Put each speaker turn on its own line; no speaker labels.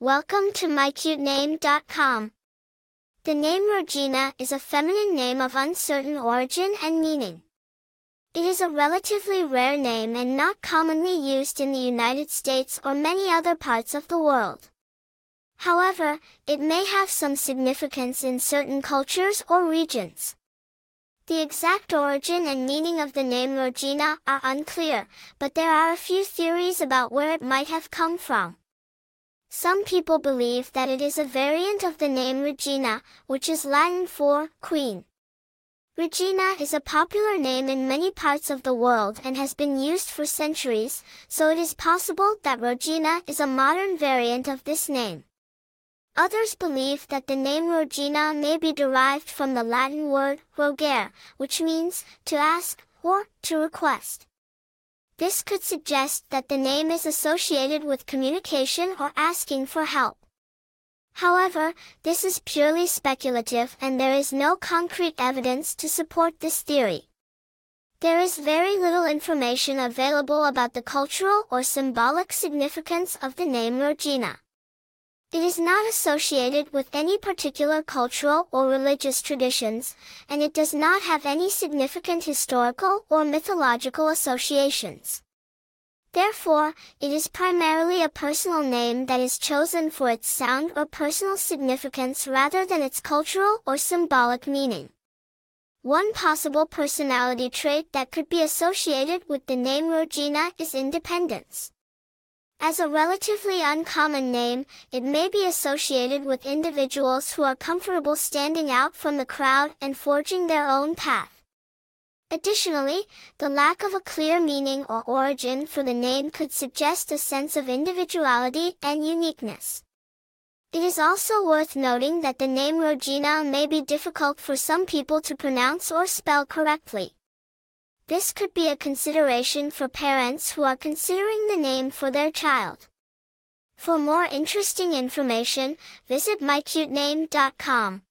Welcome to mycutename.com. The name Rogina is a feminine name of uncertain origin and meaning. It is a relatively rare name and not commonly used in the United States or many other parts of the world. However, it may have some significance in certain cultures or regions. The exact origin and meaning of the name Rogina are unclear, but there are a few theories about where it might have come from. Some people believe that it is a variant of the name Regina, which is Latin for queen. Regina is a popular name in many parts of the world and has been used for centuries, so it is possible that Rogina is a modern variant of this name. Others believe that the name Rogina may be derived from the Latin word rogare, which means to ask or to request. This could suggest that the name is associated with communication or asking for help. However, this is purely speculative and there is no concrete evidence to support this theory. There is very little information available about the cultural or symbolic significance of the name Rogina. It is not associated with any particular cultural or religious traditions, and it does not have any significant historical or mythological associations. Therefore, it is primarily a personal name that is chosen for its sound or personal significance rather than its cultural or symbolic meaning. One possible personality trait that could be associated with the name Rogina is independence. As a relatively uncommon name, it may be associated with individuals who are comfortable standing out from the crowd and forging their own path. Additionally, the lack of a clear meaning or origin for the name could suggest a sense of individuality and uniqueness. It is also worth noting that the name Rogina may be difficult for some people to pronounce or spell correctly. This could be a consideration for parents who are considering the name for their child. For more interesting information, visit mycutename.com.